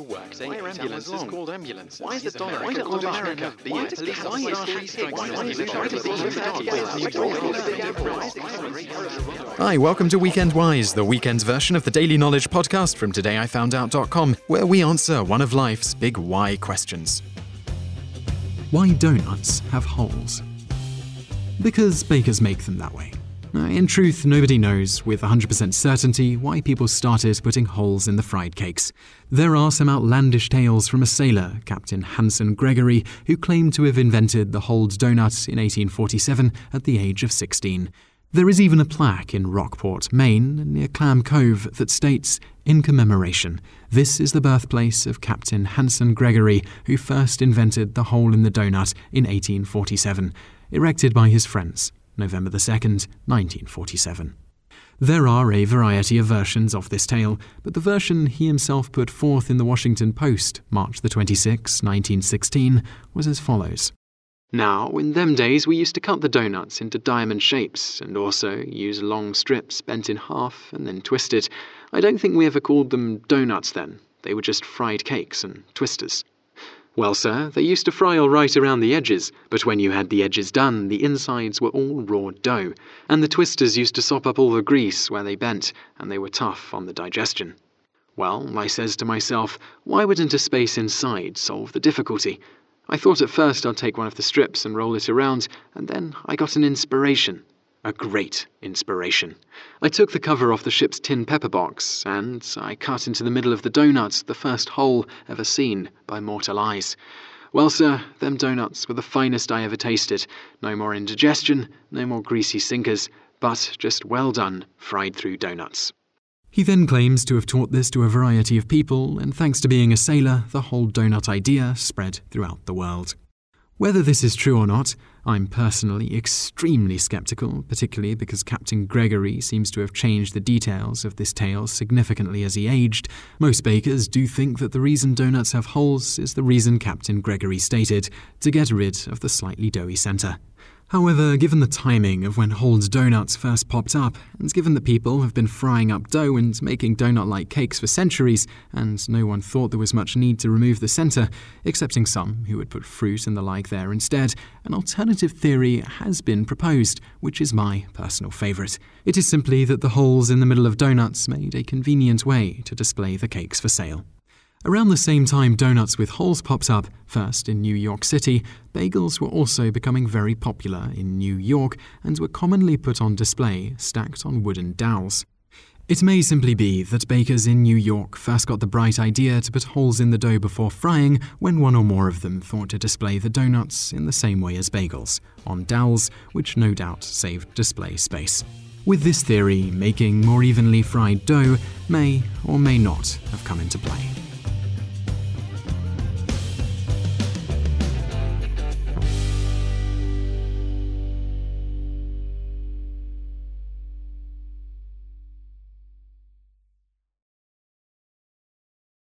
work. Why are Why are ambulances ambulances called called ambulances? Why is Is the America Why is it called called America? America? Why US does police Why is it strikes. Why Why is is it it Why is it Hi, welcome to Weekend Wise, the weekend version of the daily knowledge podcast from todayifoundout.com, where we answer one of life's big why questions. Why donuts have holes? Because bakers make them that way. In truth, nobody knows with 100% certainty why people started putting holes in the fried cakes. There are some outlandish tales from a sailor, Captain Hanson Gregory, who claimed to have invented the holed donut in 1847 at the age of 16. There is even a plaque in Rockport, Maine, near Clam Cove, that states, in commemoration, this is the birthplace of Captain Hanson Gregory, who first invented the hole in the donut in 1847, erected by his friends, November the 2nd, 1947. There are a variety of versions of this tale, but the version he himself put forth in the Washington Post, March the 26th, 1916, was as follows. Now, in them days, we used to cut the donuts into diamond shapes and also use long strips bent in half and then twisted. I don't think we ever called them donuts then. They were just fried cakes and twisters. Well, sir, they used to fry all right around the edges, but when you had the edges done, the insides were all raw dough, and the twisters used to sop up all the grease where they bent, and they were tough on the digestion. Well, I says to myself, why wouldn't a space inside solve the difficulty? I thought at first I'd take one of the strips and roll it around, and then I got an inspiration. A great inspiration. I took the cover off the ship's tin pepper box, and I cut into the middle of the donuts the first hole ever seen by mortal eyes. Well, sir, them donuts were the finest I ever tasted. No more indigestion, no more greasy sinkers, but just well done, fried through donuts. He then claims to have taught this to a variety of people, and thanks to being a sailor, the whole donut idea spread throughout the world. Whether this is true or not, I'm personally extremely skeptical, particularly because Captain Gregory seems to have changed the details of this tale significantly as he aged. Most bakers do think that the reason donuts have holes is the reason Captain Gregory stated to get rid of the slightly doughy centre. However, given the timing of when Hold's donuts first popped up, and given that people have been frying up dough and making donut like cakes for centuries, and no one thought there was much need to remove the centre, excepting some who would put fruit and the like there instead, an alternative theory has been proposed, which is my personal favourite. It is simply that the holes in the middle of donuts made a convenient way to display the cakes for sale. Around the same time donuts with holes popped up, first in New York City, bagels were also becoming very popular in New York and were commonly put on display stacked on wooden dowels. It may simply be that bakers in New York first got the bright idea to put holes in the dough before frying when one or more of them thought to display the donuts in the same way as bagels, on dowels, which no doubt saved display space. With this theory, making more evenly fried dough may or may not have come into play.